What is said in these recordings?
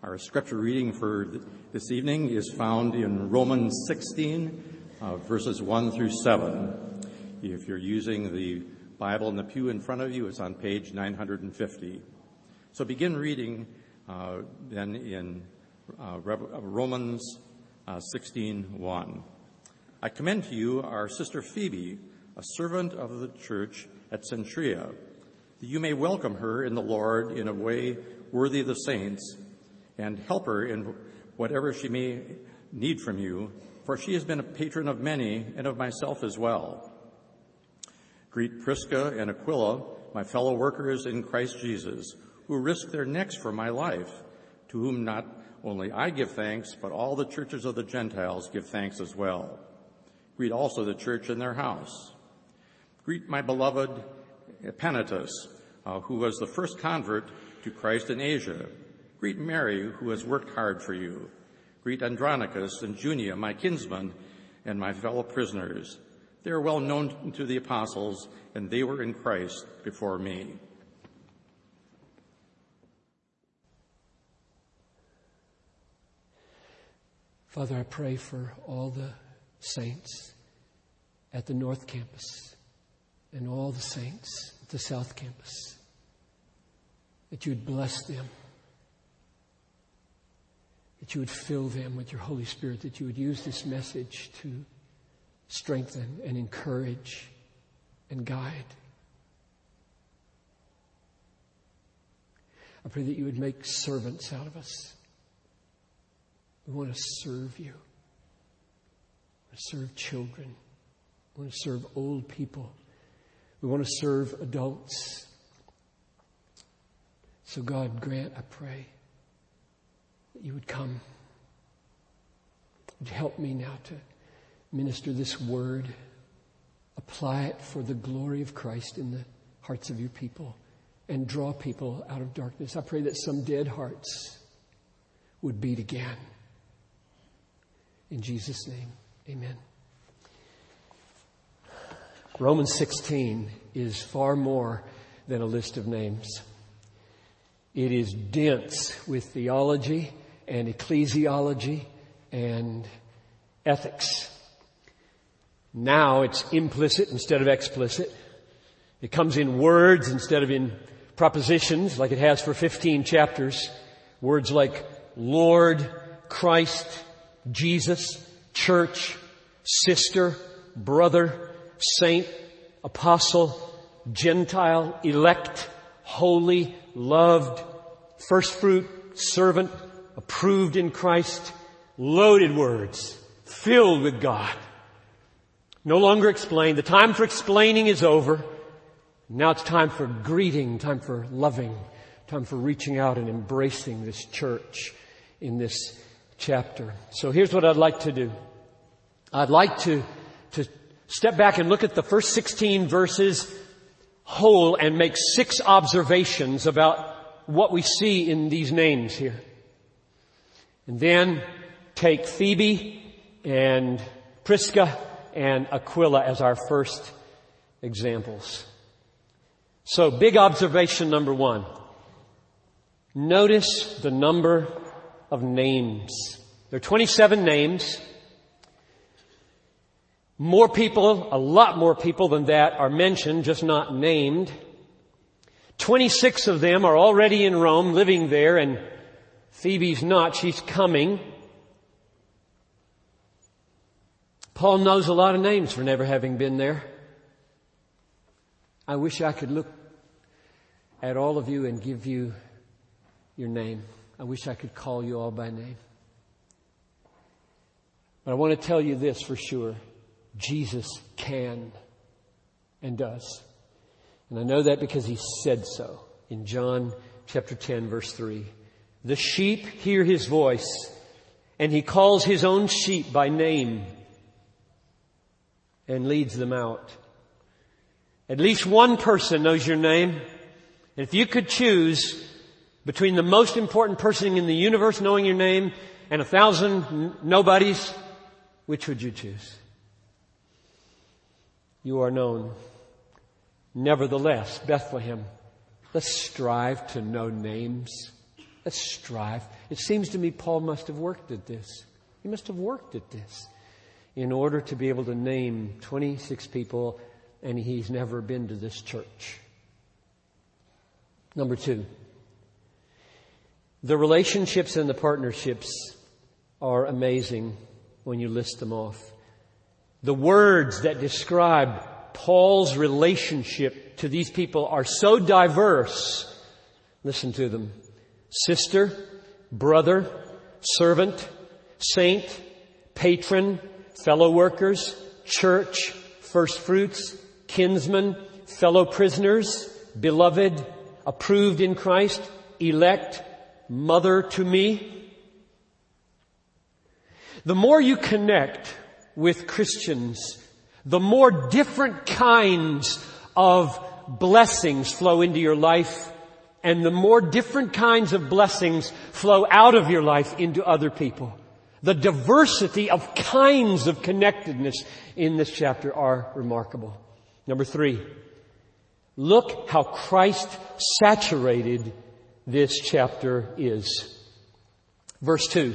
Our scripture reading for this evening is found in Romans 16, uh, verses 1 through 7. If you're using the Bible in the pew in front of you, it's on page 950. So begin reading uh, then in uh, Romans uh, 16, 1. I commend to you our sister Phoebe, a servant of the church at Cenchrea, that you may welcome her in the Lord in a way worthy of the saints and help her in whatever she may need from you, for she has been a patron of many and of myself as well. Greet Prisca and Aquila, my fellow workers in Christ Jesus, who risked their necks for my life, to whom not only I give thanks, but all the churches of the Gentiles give thanks as well. Greet also the church in their house. Greet my beloved Epaenetus, uh, who was the first convert to Christ in Asia Greet Mary, who has worked hard for you. Greet Andronicus and Junia, my kinsmen and my fellow prisoners. They are well known to the apostles, and they were in Christ before me. Father, I pray for all the saints at the North Campus and all the saints at the South Campus, that you would bless them that you would fill them with your Holy Spirit, that you would use this message to strengthen and encourage and guide. I pray that you would make servants out of us. We want to serve you. We want to serve children. We want to serve old people. We want to serve adults. So, God, grant, I pray that you would come. Would you help me now to minister this word, apply it for the glory of Christ in the hearts of your people, and draw people out of darkness? I pray that some dead hearts would beat again. In Jesus' name, amen. Romans 16 is far more than a list of names. It is dense with theology and ecclesiology and ethics. Now it's implicit instead of explicit. It comes in words instead of in propositions like it has for 15 chapters. Words like Lord, Christ, Jesus, church, sister, brother, saint, apostle, Gentile, elect, holy, loved, first fruit, servant, approved in Christ, loaded words, filled with God. No longer explained. The time for explaining is over. Now it's time for greeting, time for loving, time for reaching out and embracing this church in this chapter. So here's what I'd like to do. I'd like to, to step back and look at the first 16 verses whole and make six observations about what we see in these names here. And then take Phoebe and Prisca and Aquila as our first examples. So big observation number one. Notice the number of names. There are 27 names. More people, a lot more people than that are mentioned, just not named. 26 of them are already in Rome, living there, and Phoebe's not. She's coming. Paul knows a lot of names for never having been there. I wish I could look at all of you and give you your name. I wish I could call you all by name. But I want to tell you this for sure. Jesus can and does. And I know that because he said so in John chapter 10 verse 3. The sheep hear his voice, and he calls his own sheep by name and leads them out. At least one person knows your name. And if you could choose between the most important person in the universe knowing your name and a thousand nobodies, which would you choose? You are known. Nevertheless, Bethlehem, let's strive to know names. Let's strive. It seems to me Paul must have worked at this. He must have worked at this in order to be able to name 26 people, and he's never been to this church. Number two, the relationships and the partnerships are amazing when you list them off. The words that describe Paul's relationship to these people are so diverse. Listen to them. Sister, brother, servant, saint, patron, fellow workers, church, first fruits, kinsmen, fellow prisoners, beloved, approved in Christ, elect, mother to me. The more you connect with Christians, the more different kinds of blessings flow into your life and the more different kinds of blessings flow out of your life into other people. The diversity of kinds of connectedness in this chapter are remarkable. Number three, look how Christ saturated this chapter is. Verse two,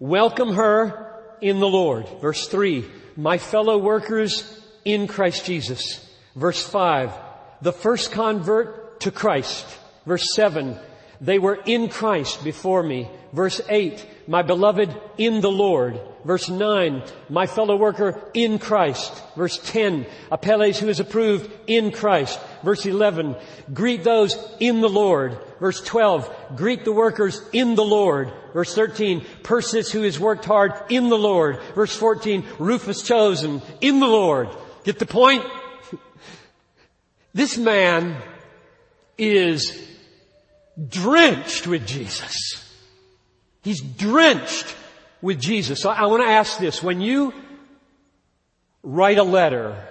welcome her in the Lord. Verse three, my fellow workers in Christ Jesus. Verse five, the first convert to Christ. Verse seven, they were in Christ before me. Verse 8, my beloved in the Lord. Verse 9, my fellow worker in Christ. Verse 10, Apelles who is approved in Christ. Verse 11, greet those in the Lord. Verse 12, greet the workers in the Lord. Verse 13, Persis who has worked hard in the Lord. Verse 14, Rufus chosen in the Lord. Get the point? This man is drenched with Jesus. He's drenched with Jesus. So I want to ask this. When you write a letter,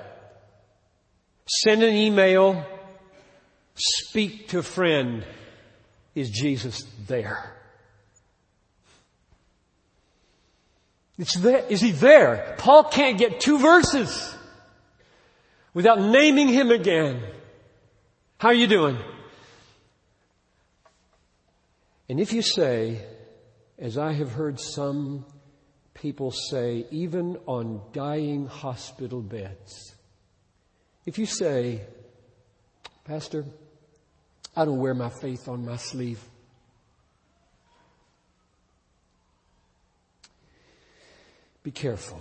send an email, speak to a friend, is Jesus there? There. Is he there? Paul can't get two verses without naming him again. How are you doing? And if you say, as I have heard some people say, even on dying hospital beds, if you say, Pastor, I don't wear my faith on my sleeve. Be careful.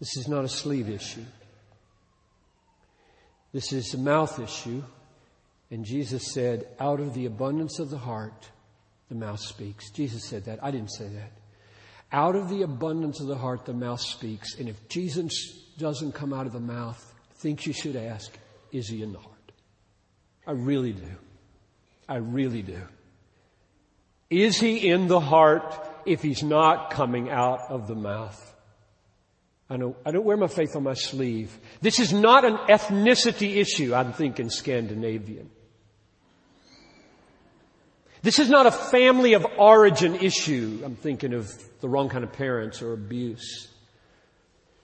This is not a sleeve issue. This is a mouth issue. And Jesus said, out of the abundance of the heart, the mouth speaks. Jesus said that. I didn't say that. Out of the abundance of the heart, the mouth speaks. And if Jesus doesn't come out of the mouth, think you should ask, is he in the heart? I really do. I really do. Is he in the heart if he's not coming out of the mouth? I don't, I don't wear my faith on my sleeve. This is not an ethnicity issue, I'm thinking Scandinavian. This is not a family of origin issue. I'm thinking of the wrong kind of parents or abuse.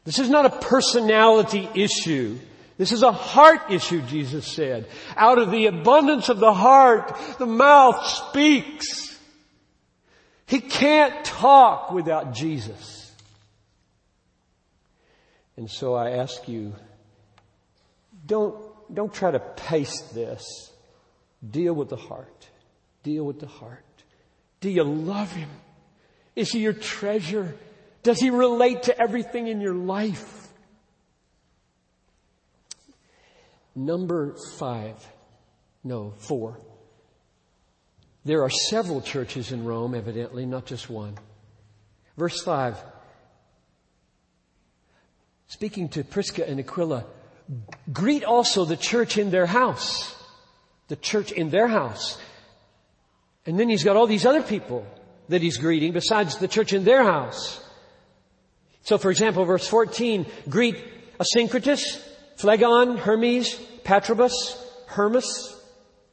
This is not a personality issue. This is a heart issue, Jesus said. Out of the abundance of the heart, the mouth speaks. He can't talk without Jesus. And so I ask you, don't, don't try to paste this. Deal with the heart. Deal with the heart. Do you love Him? Is He your treasure? Does He relate to everything in your life? Number five. No, four. There are several churches in Rome, evidently, not just one. Verse five. Speaking to Prisca and Aquila, greet also the church in their house. The church in their house. And then he's got all these other people that he's greeting besides the church in their house. So for example, verse 14, greet Asyncritus, Phlegon, Hermes, Patrobas, Hermas,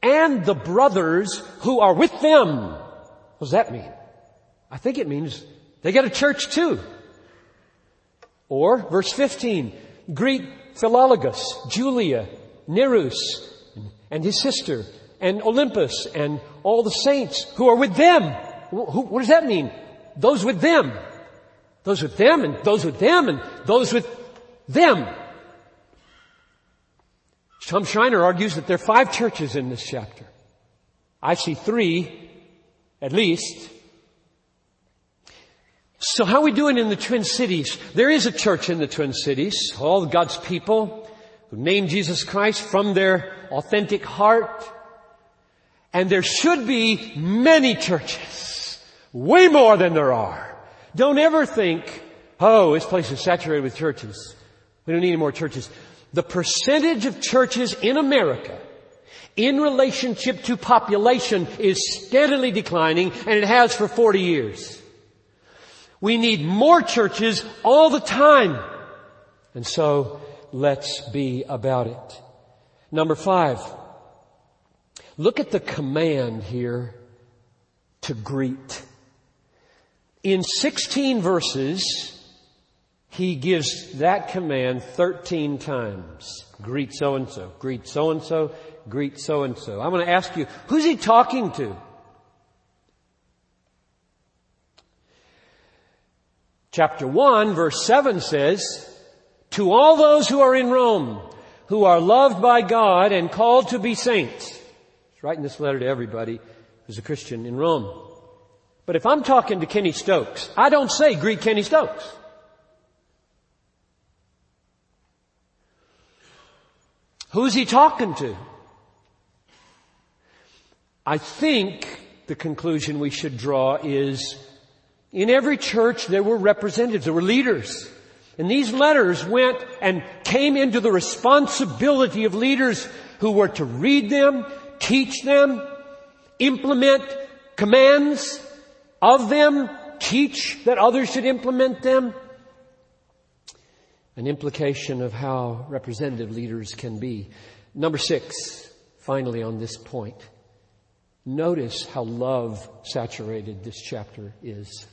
and the brothers who are with them. What does that mean? I think it means they got a church too. Or verse 15, greet Philologus, Julia, Nereus, and his sister, and Olympas and all the saints who are with them. What does that mean? Those with them. Those with them and those with them and those with them. Tom Schreiner argues that there are five churches in this chapter. I see three, at least. So how are we doing in the Twin Cities? There is a church in the Twin Cities. All God's people who name Jesus Christ from their authentic heart. And there should be many churches. Way more than there are. Don't ever think, oh, this place is saturated with churches. We don't need any more churches. The percentage of churches in America in relationship to population is steadily declining and it has for 40 years. We need more churches all the time. And so let's be about it. Number five. Look at the command here to greet. In 16 verses, he gives that command 13 times. Greet so and so, greet so and so, greet so and so. I'm going to ask you, who's he talking to? Chapter 1 verse 7 says, to all those who are in Rome, who are loved by God and called to be saints. Writing this letter to everybody who's a Christian in Rome. But if I'm talking to Kenny Stokes, I don't say greet Kenny Stokes. Who's he talking to? I think the conclusion we should draw is in every church there were representatives, there were leaders. And these letters went and came into the responsibility of leaders who were to read them, teach them, implement commands of them, teach that others should implement them. An implication of how representative leaders can be. Number six, finally on this point. Notice how love saturated this chapter is.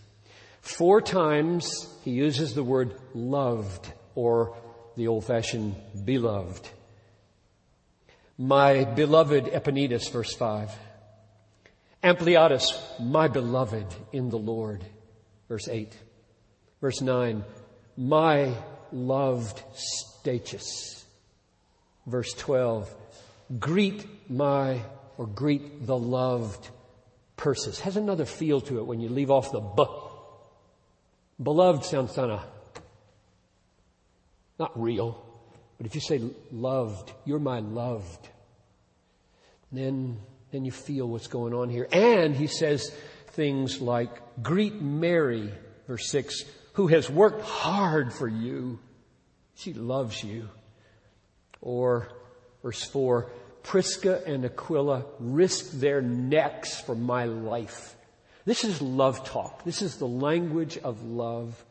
Four times he uses the word loved or the old fashioned beloved. My beloved Epaenetus, verse 5. Ampliatus, my beloved in the Lord, verse 8. Verse 9, my loved Stachys. Verse 12, greet my, or greet the loved Persis. Has another feel to it when you leave off the b. Beloved sounds kind of not real. But if you say loved, you're my loved, then, then you feel what's going on here. And he says things like, greet Mary, verse six, who has worked hard for you. She loves you. Or verse four, Prisca and Aquila risked their necks for my life. This is love talk. This is the language of love.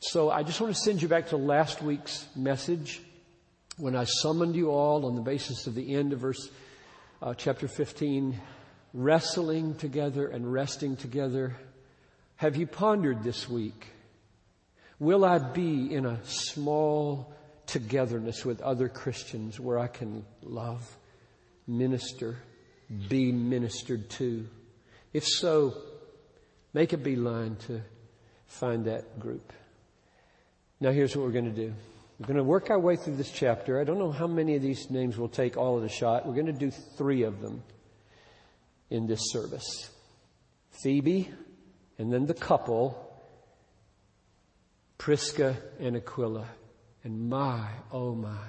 So I just want to send you back to last week's message when I summoned you all on the basis of the end of verse uh, chapter 15, wrestling together and resting together. Have you pondered this week? Will I be in a small togetherness with other Christians where I can love, minister, be ministered to? If so, Make a beeline to find that group. Now here's what we're going to do. We're going to work our way through this chapter. I don't know how many of these names will take all of the shot. We're going to do three of them in this service. Phoebe, and then the couple, Prisca and Aquila. And my, oh my,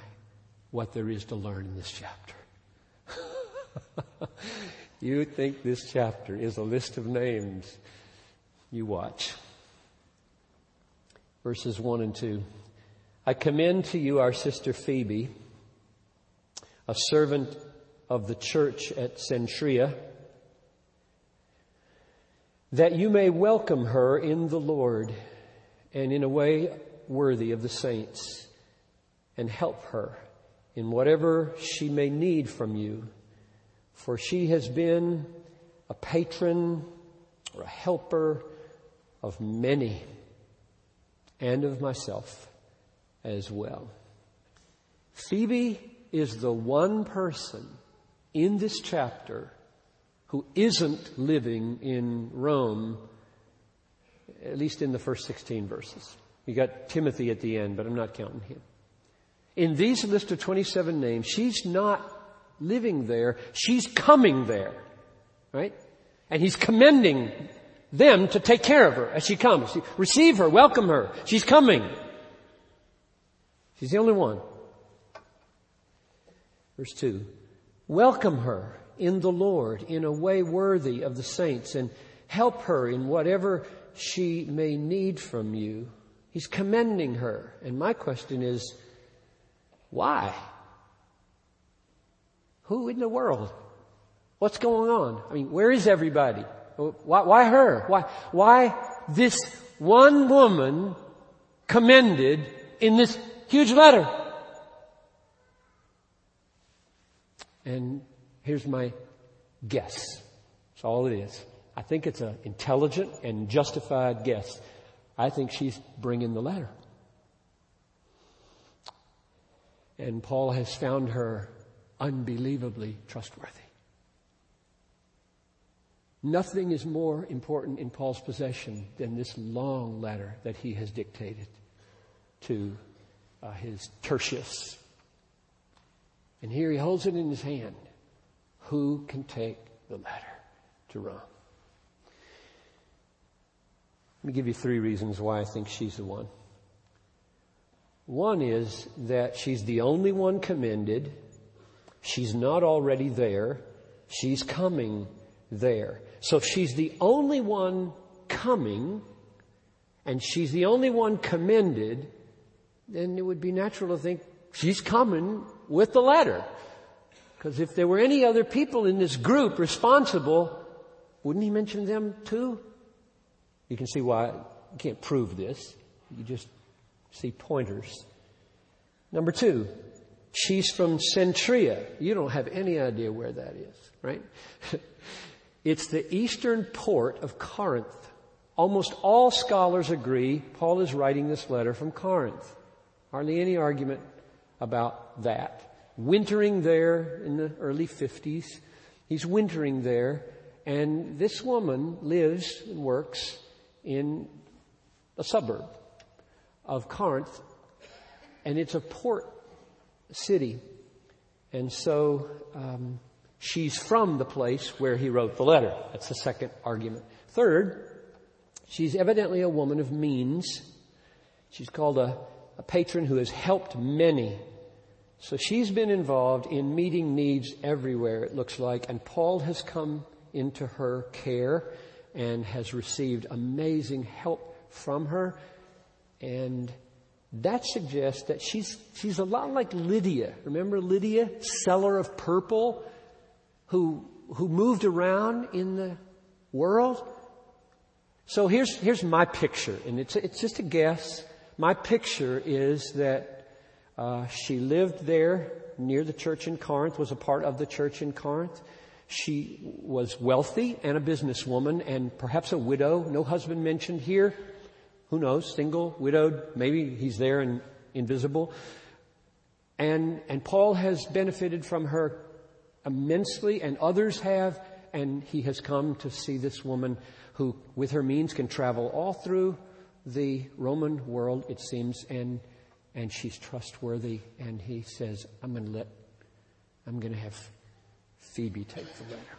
what there is to learn in this chapter. you think this chapter is a list of names you watch. Verses 1 and 2. I commend to you our sister Phoebe, a servant of the church at Cenchrea, that you may welcome her in the Lord and in a way worthy of the saints and help her in whatever she may need from you. For she has been a patron or a helper of many and of myself as well. Phoebe is the one person in this chapter who isn't living in Rome, at least in the first 16 verses. You got Timothy at the end, but I'm not counting him. In these list of 27 names, she's not living there, she's coming there. Right? And he's commending them to take care of her as she comes. Receive her, welcome her. She's coming. She's the only one. Verse 2. Welcome her in the Lord in a way worthy of the saints and help her in whatever she may need from you. He's commending her. And my question is, why? Who in the world? What's going on? I mean, where is everybody? Why, why her? Why, why this one woman commended in this huge letter? And here's my guess. That's all it is. I think it's an intelligent and justified guess. I think she's bringing the letter. And Paul has found her unbelievably trustworthy. Nothing is more important in Paul's possession than this long letter that he has dictated to uh, his Tertius. And here he holds it in his hand. Who can take the letter to Rome? Let me give you three reasons why I think she's the one. One is that she's the only one commended. She's not already there. She's coming there. So she's the only one coming, and she's the only one commended, then it would be natural to think she's coming with the letter. Because if there were any other people in this group responsible, wouldn't he mention them too? You can see why you can't prove this. You just see pointers. Number two, she's from Cenchrea. You don't have any idea where that is, right? It's the eastern port of Corinth. Almost all scholars agree Paul is writing this letter from Corinth. Hardly any argument about that. Wintering there in the early 50s. He's wintering there and this woman lives and works in a suburb of Corinth and it's a port city. And so, um, She's from the place where he wrote the letter. That's the second argument. Third, she's evidently a woman of means. She's called a, a patron who has helped many. So she's been involved in meeting needs everywhere, it looks like, and Paul has come into her care and has received amazing help from her. And that suggests that she's, she's a lot like Lydia. Remember Lydia, seller of purple? who, who moved around in the world. So here's, here's my picture, and it's, it's just a guess. My picture is that uh, she lived there near the church in Corinth, was a part of the church in Corinth. She was wealthy and a businesswoman and perhaps a widow. No husband mentioned here. Who knows? Single, widowed. Maybe he's there and invisible. And, and Paul has benefited from her immensely and others have, and he has come to see this woman who, with her means, can travel all through the Roman world, it seems, and, and she's trustworthy. And he says, I'm going to let, I'm going to have Phoebe take the letter.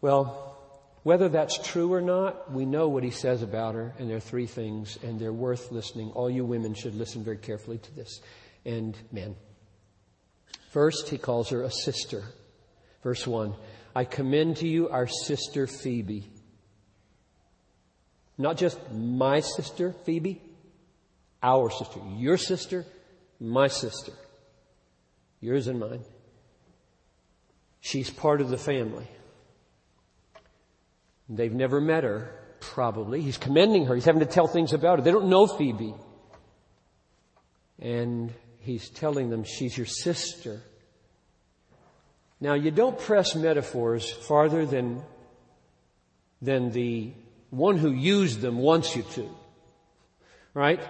Well, whether that's true or not, we know what he says about her, and there are three things, and they're worth listening. All you women should listen very carefully to this, and men. First, he calls her a sister. Verse 1 I commend to you our sister Phoebe. Not just my sister Phoebe, our sister, your sister, my sister, yours and mine. She's part of the family. They've never met her, probably. He's commending her. He's having to tell things about her. They don't know Phoebe. And he's telling them she's your sister. Now you don't press metaphors farther than, than the one who used them wants you to. Right?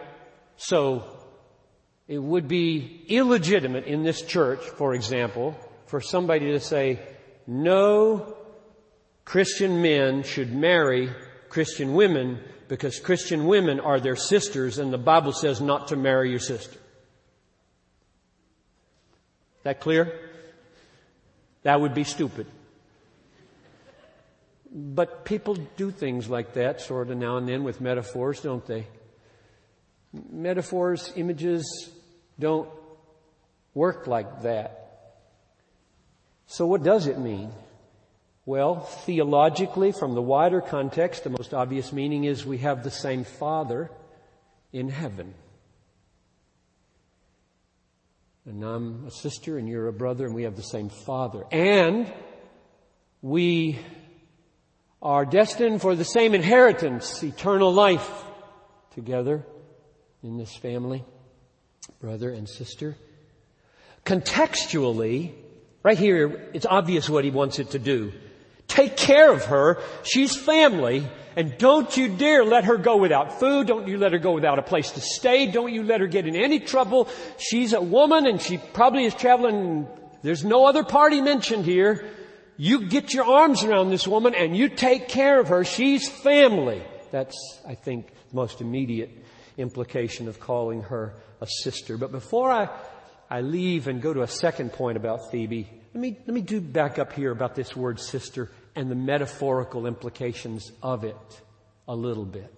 So, it would be illegitimate in this church, for example, for somebody to say, no Christian men should marry Christian women because Christian women are their sisters and the Bible says not to marry your sister. That clear? That would be stupid. But people do things like that sort of now and then with metaphors, don't they? Metaphors, images don't work like that. So what does it mean? Well, theologically, from the wider context, the most obvious meaning is we have the same Father in heaven. And I'm a sister and you're a brother and we have the same Father. And we are destined for the same inheritance, eternal life together in this family, brother and sister. Contextually, right here, it's obvious what he wants it to do. Take care of her. She's family. And don't you dare let her go without food. Don't you let her go without a place to stay. Don't you let her get in any trouble. She's a woman and she probably is traveling. There's no other party mentioned here. You get your arms around this woman and you take care of her. She's family. That's, I think, the most immediate implication of calling her a sister. But before I, I leave and go to a second point about Phoebe, let me, let me do back up here about this word sister and the metaphorical implications of it a little bit.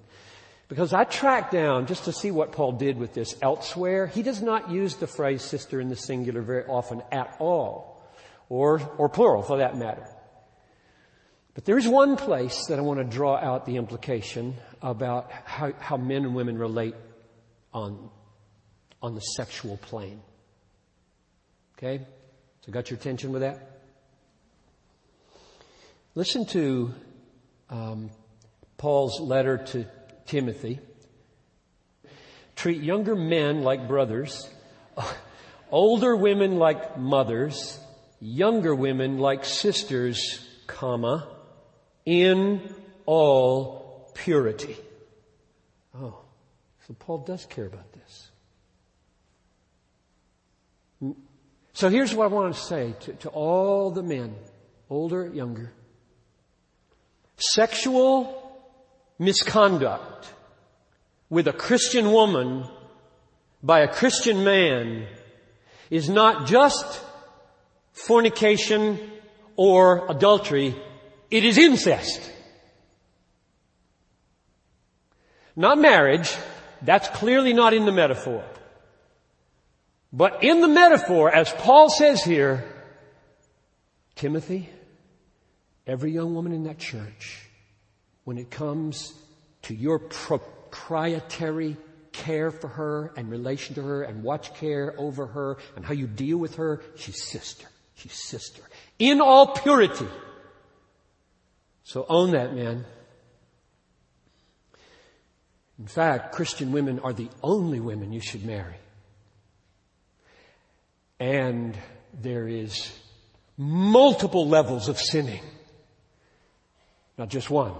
Because I tracked down just to see what Paul did with this elsewhere. He does not use the phrase sister in the singular very often at all. Or, or plural for that matter. But there is one place that I want to draw out the implication about how, how men and women relate on, on the sexual plane. Okay? So got your attention with that? Listen to um, Paul's letter to Timothy. Treat younger men like brothers, older women like mothers, younger women like sisters, comma, in all purity. Oh, so Paul does care about this. Mm. So here's what I want to say to, to all the men, older, younger. Sexual misconduct with a Christian woman by a Christian man is not just fornication or adultery, it is incest. Not marriage, that's clearly not in the metaphor. But in the metaphor, as Paul says here, Timothy, every young woman in that church, when it comes to your proprietary care for her and relation to her and watch care over her and how you deal with her, she's sister. Sister. In all purity. So own that, man. In fact, Christian women are the only women you should marry. And there is multiple levels of sinning. Not just one.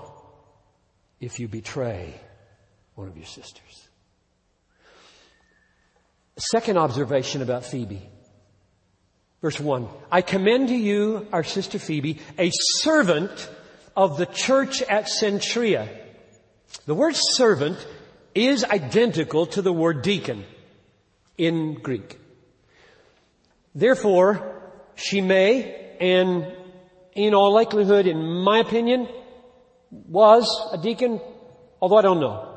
If you betray one of your sisters. Second observation about Phoebe. Verse one. I commend to you our sister Phoebe, a servant of the church at Cenchrea. The word servant is identical to the word deacon in Greek. Therefore, she may, and in all likelihood, in my opinion, was a deacon, although I don't know.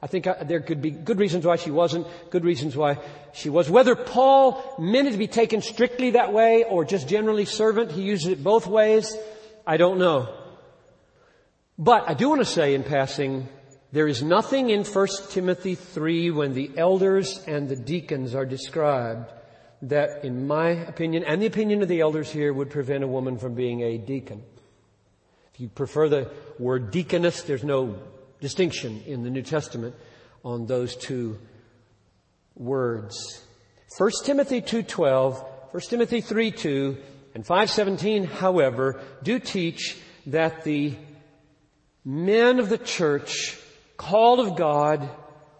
I think uh, there could be good reasons why she wasn't, good reasons why she was. Whether Paul meant it to be taken strictly that way or just generally servant, he uses it both ways, I don't know. But I do want to say in passing, there is nothing in 1 Timothy 3 when the elders and the deacons are described that, in my opinion, and the opinion of the elders here, would prevent a woman from being a deacon. If you prefer the word deaconess, there's no distinction in the New Testament on those two words. 1 Timothy 2.12, 1 Timothy 3.2, and 5.17, however, do teach that the men of the church, called of God,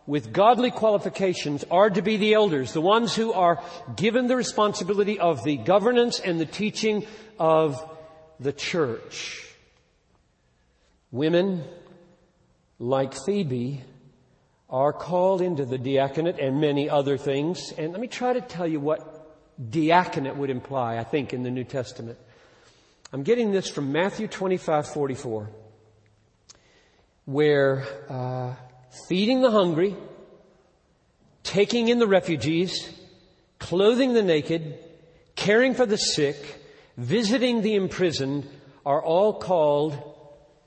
with godly qualifications are to be the elders, the ones who are given the responsibility of the governance and the teaching of the church. Women, like Phoebe, are called into the diaconate and many other things. And let me try to tell you what diaconate would imply, I think, in the New Testament. I'm getting this from Matthew 25, 44, where uh, feeding the hungry, taking in the refugees, clothing the naked, caring for the sick, visiting the imprisoned are all called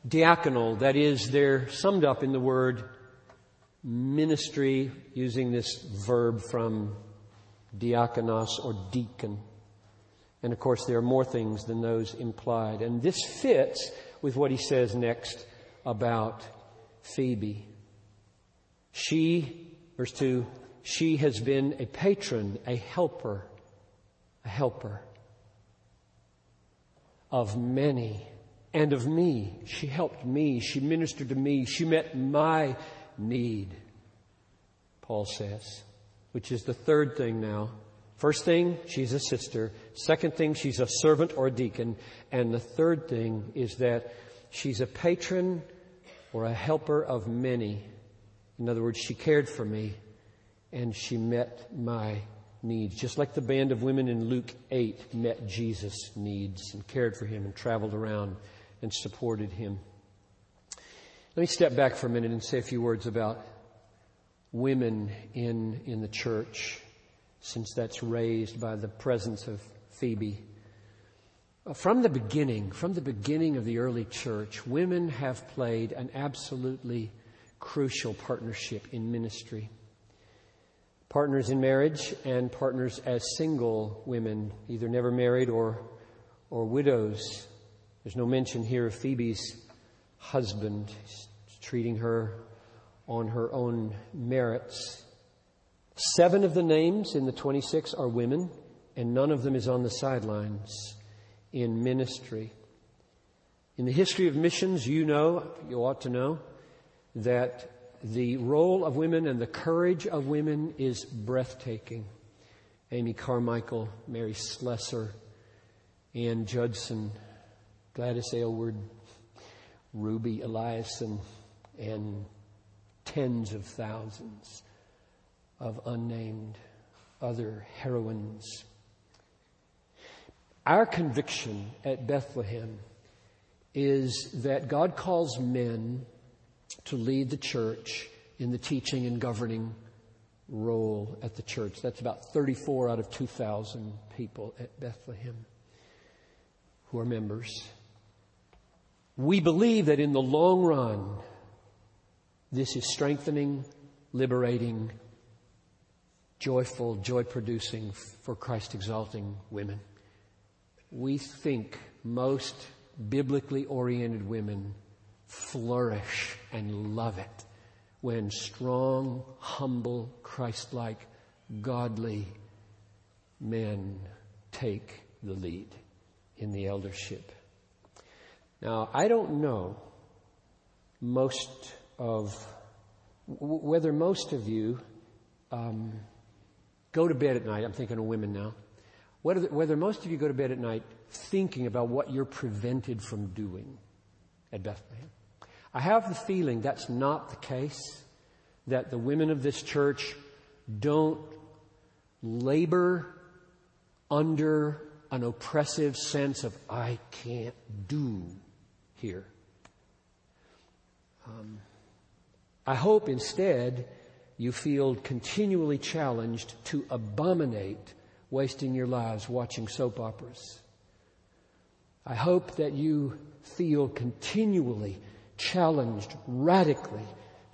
diaconal. That is, they're summed up in the word ministry using this verb from diakonos or deacon. And of course, there are more things than those implied. And this fits with what he says next about Phoebe. She, verse 2, she has been a patron, a helper, a helper of many and of me. She helped me. She ministered to me. She met my need, Paul says, which is the third thing now. First thing, she's a sister. Second thing, she's a servant or a deacon. And the third thing is that she's a patron or a helper of many. In other words, she cared for me and she met my needs. Just like the band of women in Luke 8 met Jesus' needs and cared for him and traveled around and supported him. Let me step back for a minute and say a few words about women in, in the church, since that's raised by the presence of Phoebe. Uh, from the beginning, from the beginning of the early church, women have played an absolutely crucial partnership in ministry. Partners in marriage and partners as single women, either never married or, or widows. There's no mention here of Phoebe's husband. He's treating her on her own merits. Seven of the names in the 26 are women, and none of them is on the sidelines in ministry. In the history of missions, you know, you ought to know, that the role of women and the courage of women is breathtaking. Amy Carmichael, Mary Slessor, Ann Judson, Gladys Aylward, Ruby Eliason, and tens of thousands of unnamed other heroines. Our conviction at Bethlehem is that God calls men to lead the church in the teaching and governing role at the church. That's about 34 out of 2,000 people at Bethlehem who are members. We believe that in the long run, this is strengthening, liberating, joyful, joy producing for Christ exalting women. We think most biblically oriented women flourish and love it when strong, humble, Christ-like, godly men take the lead in the eldership. Now, I don't know most of whether most of you um, go to bed at night. I'm thinking of women now. Whether, whether most of you go to bed at night thinking about what you're prevented from doing at Bethlehem. I have the feeling that's not the case, that the women of this church don't labor under an oppressive sense of, I can't do here. Um, I hope instead you feel continually challenged to abominate wasting your lives watching soap operas. I hope that you feel continually challenged radically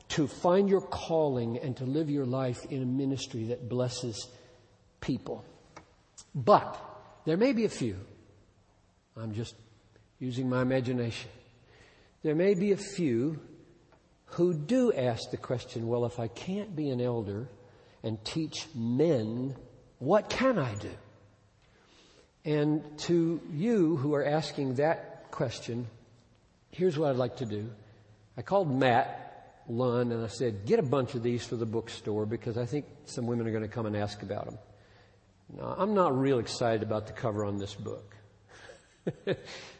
to find your calling and to live your life in a ministry that blesses people. But there may be a few. I'm just using my imagination. There may be a few who do ask the question, well, if I can't be an elder and teach men, what can I do? And to you who are asking that question, here's what I'd like to do. I called Matt Lund and I said, get a bunch of these for the bookstore because I think some women are going to come and ask about them. Now, I'm not real excited about the cover on this book.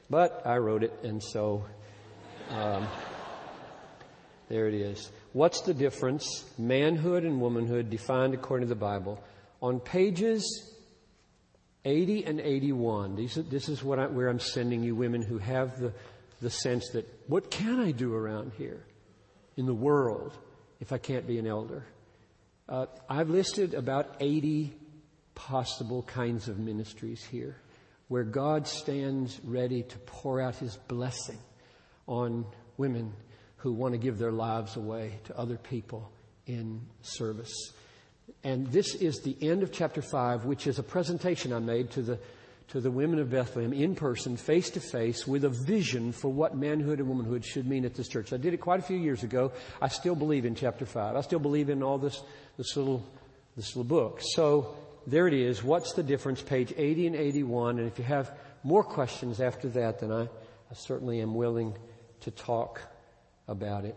but I wrote it and so, um, there it is. What's the difference? Manhood and womanhood defined according to the Bible. On pages 80 and 81, these this is what I, where I'm sending you women who have the, the sense that, what can I do around here in the world if I can't be an elder? Uh, I've listed about 80 possible kinds of ministries here where God stands ready to pour out His blessing on women who want to give their lives away to other people in service. And this is the end of chapter 5, which is a presentation I made to the, to the women of Bethlehem in person, face to face, with a vision for what manhood and womanhood should mean at this church. I did it quite a few years ago. I still believe in chapter 5. I still believe in all this, this little, this little book. So there it is. What's the difference? Page 80 and 81. And if you have more questions after that, then I, I certainly am willing to talk about it.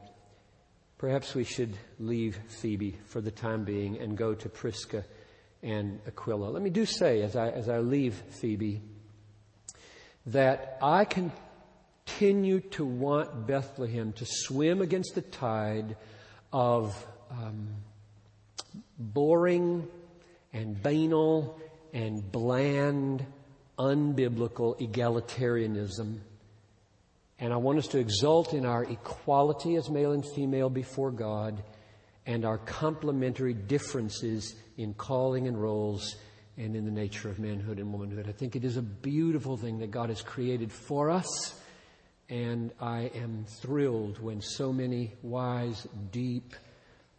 Perhaps we should leave Phoebe for the time being and go to Prisca and Aquila. Let me do say, as I, as I leave Phoebe, that I continue to want Bethlehem to swim against the tide of um, boring and banal and bland, unbiblical egalitarianism and I want us to exult in our equality as male and female before God and our complementary differences in calling and roles and in the nature of manhood and womanhood. I think it is a beautiful thing that God has created for us. And I am thrilled when so many wise, deep,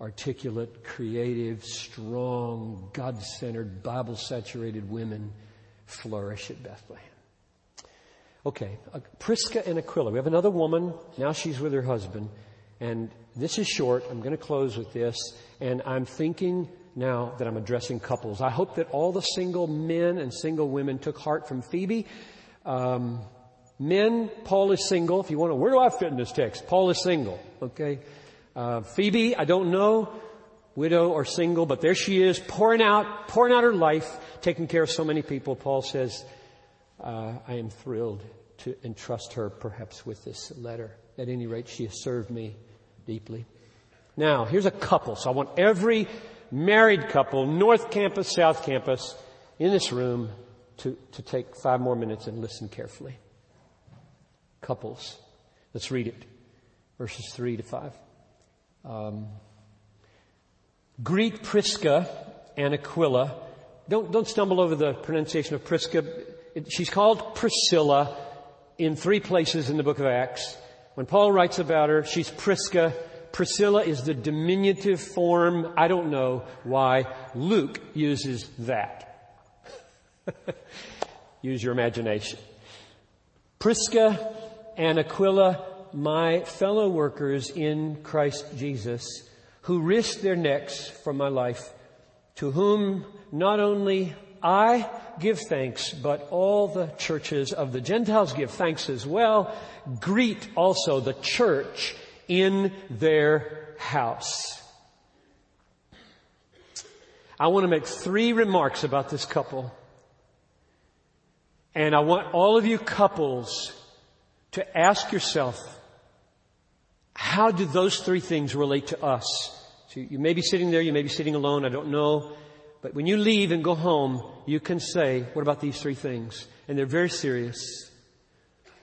articulate, creative, strong, God centered, Bible saturated women flourish at Bethlehem. Okay, uh, Prisca and Aquila. We have another woman. Now she's with her husband. And this is short. I'm going to close with this. And I'm thinking now that I'm addressing couples. I hope that all the single men and single women took heart from Phoebe. Um, men, Paul is single. If you want to, where do I fit in this text? Paul is single. Okay. Uh, Phoebe, I don't know, widow or single, but there she is, pouring out, pouring out her life, taking care of so many people. Paul says, uh, I am thrilled to entrust her perhaps with this letter. At any rate, she has served me deeply. Now, here's a couple. So I want every married couple, North Campus, South Campus, in this room to, to take five more minutes and listen carefully. Couples. Let's read it. Verses three to five. Um, greet Prisca and Aquila. Don't, don't stumble over the pronunciation of Prisca she's called Priscilla in three places in the book of Acts. When Paul writes about her, she's Prisca. Priscilla is the diminutive form. I don't know why Luke uses that. Use your imagination. Prisca and Aquila, my fellow workers in Christ Jesus, who risked their necks for my life, to whom not only I give thanks, but all the churches of the Gentiles give thanks as well. Greet also the church in their house. I want to make three remarks about this couple. And I want all of you couples to ask yourself, how do those three things relate to us? So you may be sitting there, you may be sitting alone, I don't know. But when you leave and go home, you can say, what about these three things? And they're very serious.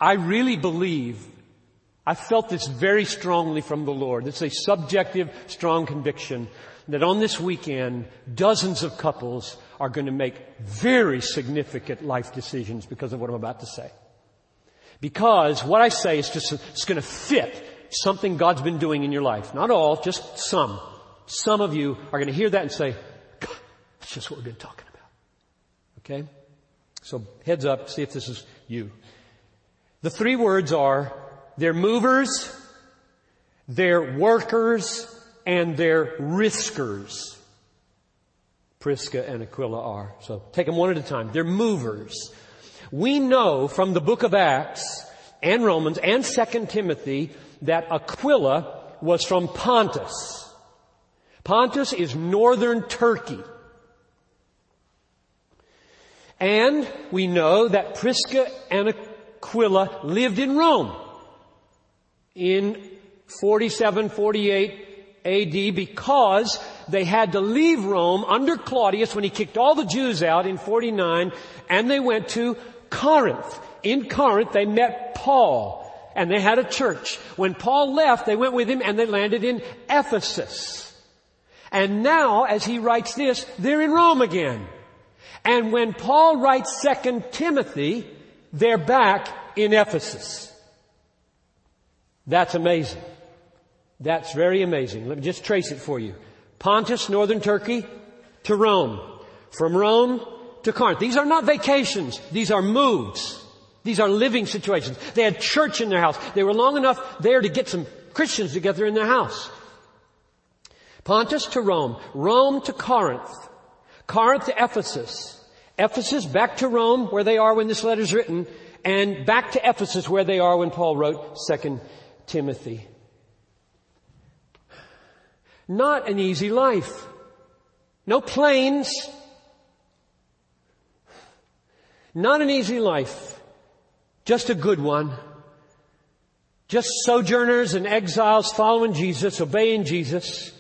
I really believe, I felt this very strongly from the Lord. It's a subjective, strong conviction that on this weekend, dozens of couples are going to make very significant life decisions because of what I'm about to say. Because what I say is just, it's going to fit something God's been doing in your life. Not all, just some. Some of you are going to hear that and say, that's just what we've been talking about. Okay? So heads up, see if this is you. The three words are, they're movers, they're workers, and they're riskers. Prisca and Aquila are. So take them one at a time. They're movers. We know from the book of Acts and Romans and 2 Timothy that Aquila was from Pontus. Pontus is northern Turkey. And we know that Prisca and Aquila lived in Rome in 47, 48 AD because they had to leave Rome under Claudius when he kicked all the Jews out in 49 and they went to Corinth. In Corinth they met Paul and they had a church. When Paul left, they went with him and they landed in Ephesus. And now, as he writes this, they're in Rome again. And when Paul writes 2 Timothy, they're back in Ephesus. That's amazing. That's very amazing. Let me just trace it for you. Pontus, northern Turkey, to Rome. From Rome to Corinth. These are not vacations. These are moves. These are living situations. They had church in their house. They were long enough there to get some Christians together in their house. Pontus to Rome. Rome to Corinth. Corinth to Ephesus. Ephesus back to Rome where they are when this letter is written and back to Ephesus where they are when Paul wrote 2 Timothy. Not an easy life. No planes. Not an easy life. Just a good one. Just sojourners and exiles following Jesus, obeying Jesus.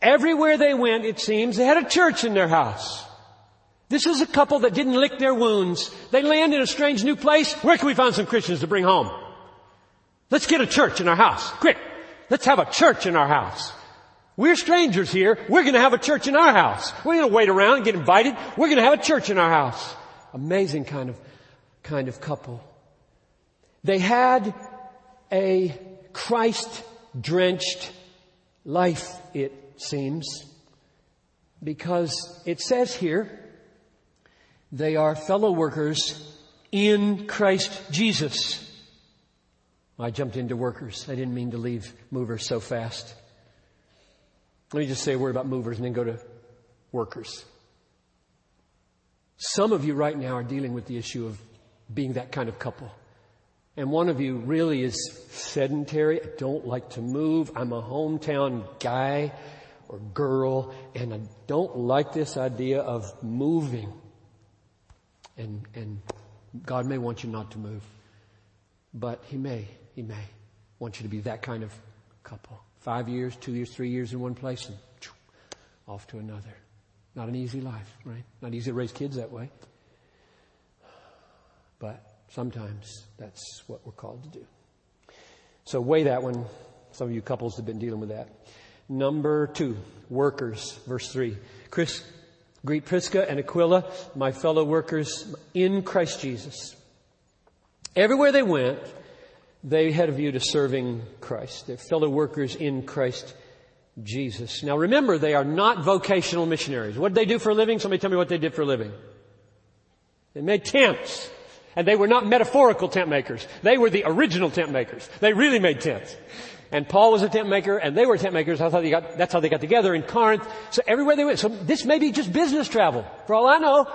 Everywhere they went, it seems, they had a church in their house. This is a couple that didn't lick their wounds. They land in a strange new place. Where can we find some Christians to bring home? Let's get a church in our house. Quick. Let's have a church in our house. We're strangers here. We're going to have a church in our house. We're going to wait around and get invited. We're going to have a church in our house. Amazing kind of, kind of couple. They had a Christ drenched life, it seems, because it says here, they are fellow workers in Christ Jesus. I jumped into workers. I didn't mean to leave movers so fast. Let me just say a word about movers and then go to workers. Some of you right now are dealing with the issue of being that kind of couple. And one of you really is sedentary. I don't like to move. I'm a hometown guy or girl and I don't like this idea of moving. And, and God may want you not to move, but He may. He may want you to be that kind of couple. Five years, two years, three years in one place and off to another. Not an easy life, right? Not easy to raise kids that way. But sometimes that's what we're called to do. So weigh that one. Some of you couples have been dealing with that. Number two, workers, verse three. Chris, greet Prisca and Aquila, my fellow workers in Christ Jesus. Everywhere they went, they had a view to serving Christ. They're fellow workers in Christ Jesus. Now remember, they are not vocational missionaries. What did they do for a living? Somebody tell me what they did for a living. They made tents. And they were not metaphorical tent makers. They were the original tent makers. They really made tents. And Paul was a tent maker and they were tent makers. That's how they got, that's how they got together in Corinth. So everywhere they went. So this may be just business travel. For all I know,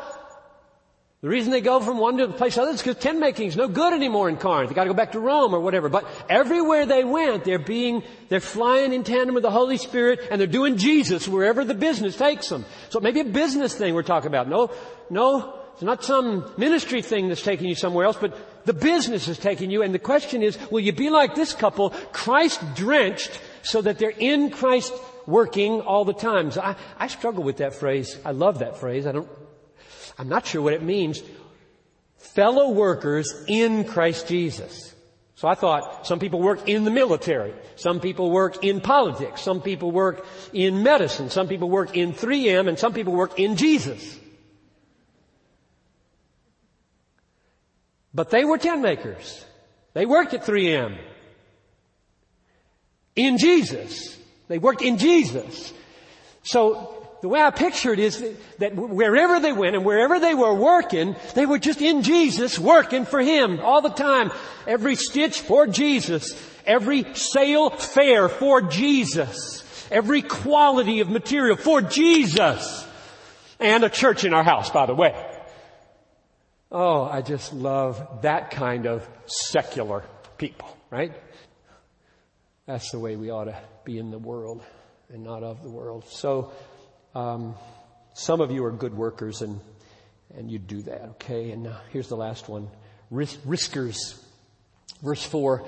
the reason they go from one to the place to the other is because tent making is no good anymore in Corinth. They gotta go back to Rome or whatever. But everywhere they went, they're being, they're flying in tandem with the Holy Spirit and they're doing Jesus wherever the business takes them. So it may be a business thing we're talking about. No, no, it's not some ministry thing that's taking you somewhere else, but the business is taking you. And the question is, will you be like this couple, Christ drenched, so that they're in Christ working all the time? So I, I struggle with that phrase. I love that phrase. I don't, I'm not sure what it means. Fellow workers in Christ Jesus. So I thought some people work in the military. Some people work in politics. Some people work in medicine. Some people work in 3M and some people work in Jesus. But they were tent makers. They worked at 3M. In Jesus. They worked in Jesus. So the way I picture it is that wherever they went and wherever they were working, they were just in Jesus, working for Him all the time. Every stitch for Jesus. Every sale fair for Jesus. Every quality of material for Jesus. And a church in our house, by the way. Oh, I just love that kind of secular people, right? That's the way we ought to be in the world and not of the world. So, um, some of you are good workers and, and you do that, okay? And now here's the last one. Ris- riskers. Verse four.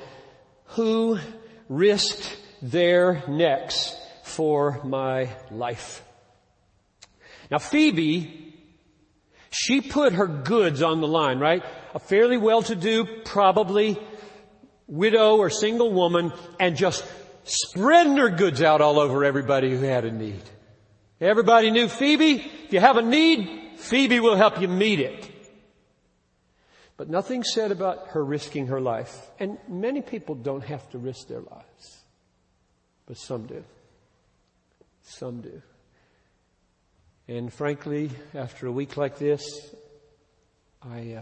Who risked their necks for my life? Now Phoebe, she put her goods on the line, right? A fairly well-to-do, probably widow or single woman and just spreading her goods out all over everybody who had a need. Everybody knew Phoebe. If you have a need, Phoebe will help you meet it. But nothing said about her risking her life. And many people don't have to risk their lives. But some do. Some do. And frankly, after a week like this, I, uh,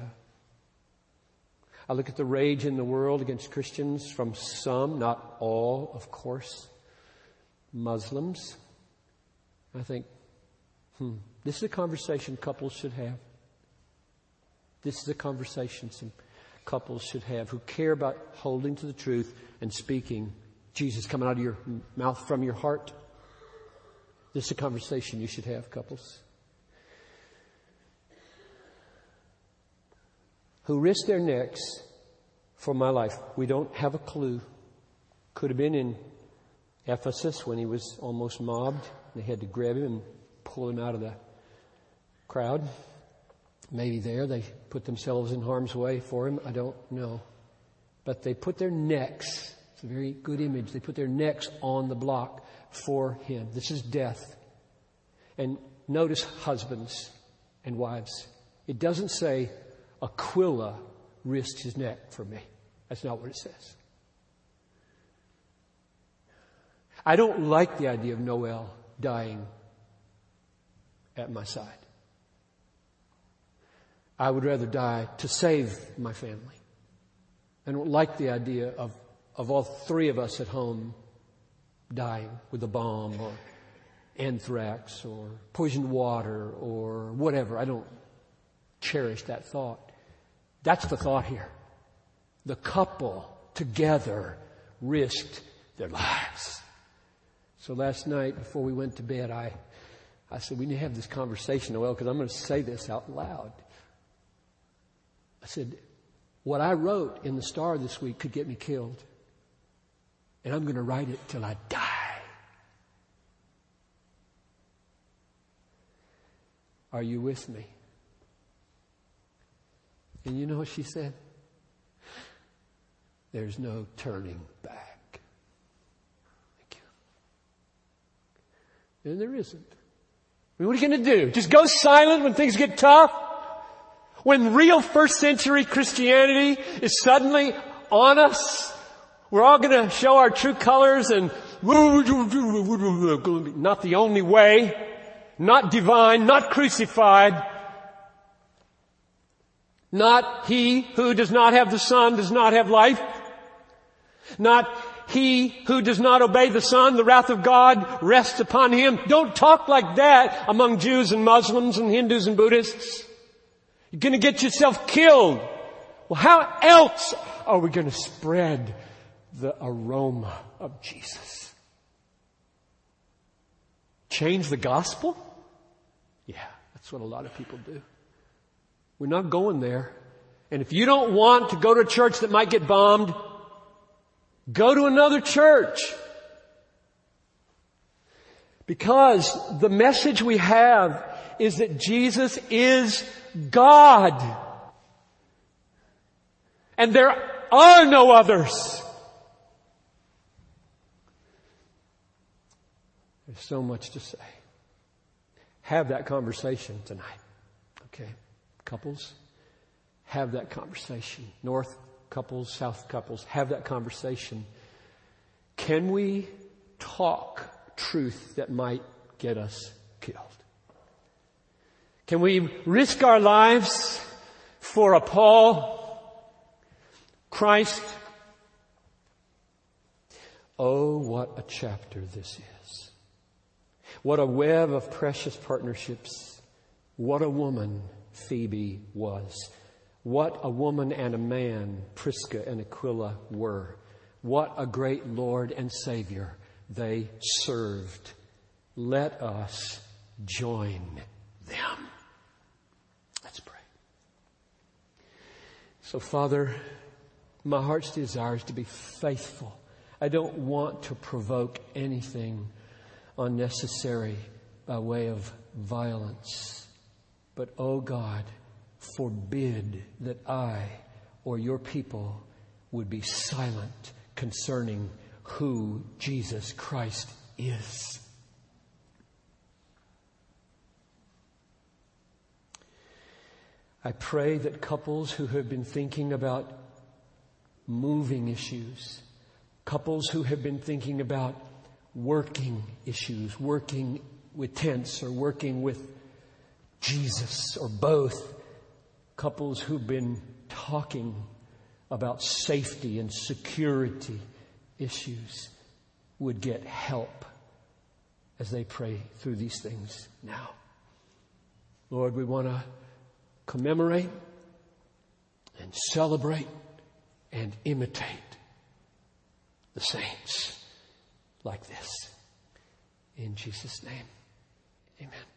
I look at the rage in the world against Christians from some, not all, of course, Muslims. I think, hmm, this is a conversation couples should have. This is a conversation some couples should have who care about holding to the truth and speaking Jesus coming out of your mouth from your heart. This is a conversation you should have, couples. Who risked their necks for my life. We don't have a clue. Could have been in Ephesus when he was almost mobbed. They had to grab him and pull him out of the crowd. Maybe there they put themselves in harm's way for him. I don't know. But they put their necks, it's a very good image, they put their necks on the block for him. This is death. And notice husbands and wives. It doesn't say Aquila risked his neck for me. That's not what it says. I don't like the idea of Noel dying at my side. I would rather die to save my family. I don't like the idea of, of all three of us at home dying with a bomb or anthrax or poisoned water or whatever. I don't cherish that thought. That's the thought here. The couple together risked their lives. So last night before we went to bed, I, I said, we need to have this conversation, Noel, because I'm going to say this out loud. I said, what I wrote in the star this week could get me killed. And I'm going to write it till I die. Are you with me? And you know what she said? There's no turning back. Thank you. And there isn't. I mean, what are you going to do? Just go silent when things get tough? When real first century Christianity is suddenly on us? We're all going to show our true colors and not the only way not divine, not crucified, not he who does not have the Son does not have life, not he who does not obey the Son, the wrath of God rests upon him. Don't talk like that among Jews and Muslims and Hindus and Buddhists. You're gonna get yourself killed. Well, how else are we gonna spread the aroma of Jesus? Change the gospel? Yeah, that's what a lot of people do. We're not going there. And if you don't want to go to a church that might get bombed, go to another church. Because the message we have is that Jesus is God. And there are no others. There's so much to say have that conversation tonight. Okay? Couples, have that conversation. North couples, South couples, have that conversation. Can we talk truth that might get us killed? Can we risk our lives for a Paul, Christ? Oh, what a chapter this is. What a web of precious partnerships. What a woman Phoebe was. What a woman and a man Prisca and Aquila were. What a great Lord and Savior they served. Let us join them. Let's pray. So, Father, my heart's desire is to be faithful. I don't want to provoke anything unnecessary by way of violence. But, oh God, forbid that I or your people would be silent concerning who Jesus Christ is. I pray that couples who have been thinking about moving issues, couples who have been thinking about working issues, working with tents or working with Jesus or both, couples who've been talking about safety and security issues would get help as they pray through these things now. Lord, we want to commemorate and celebrate and imitate the saints like this. In Jesus' name, amen.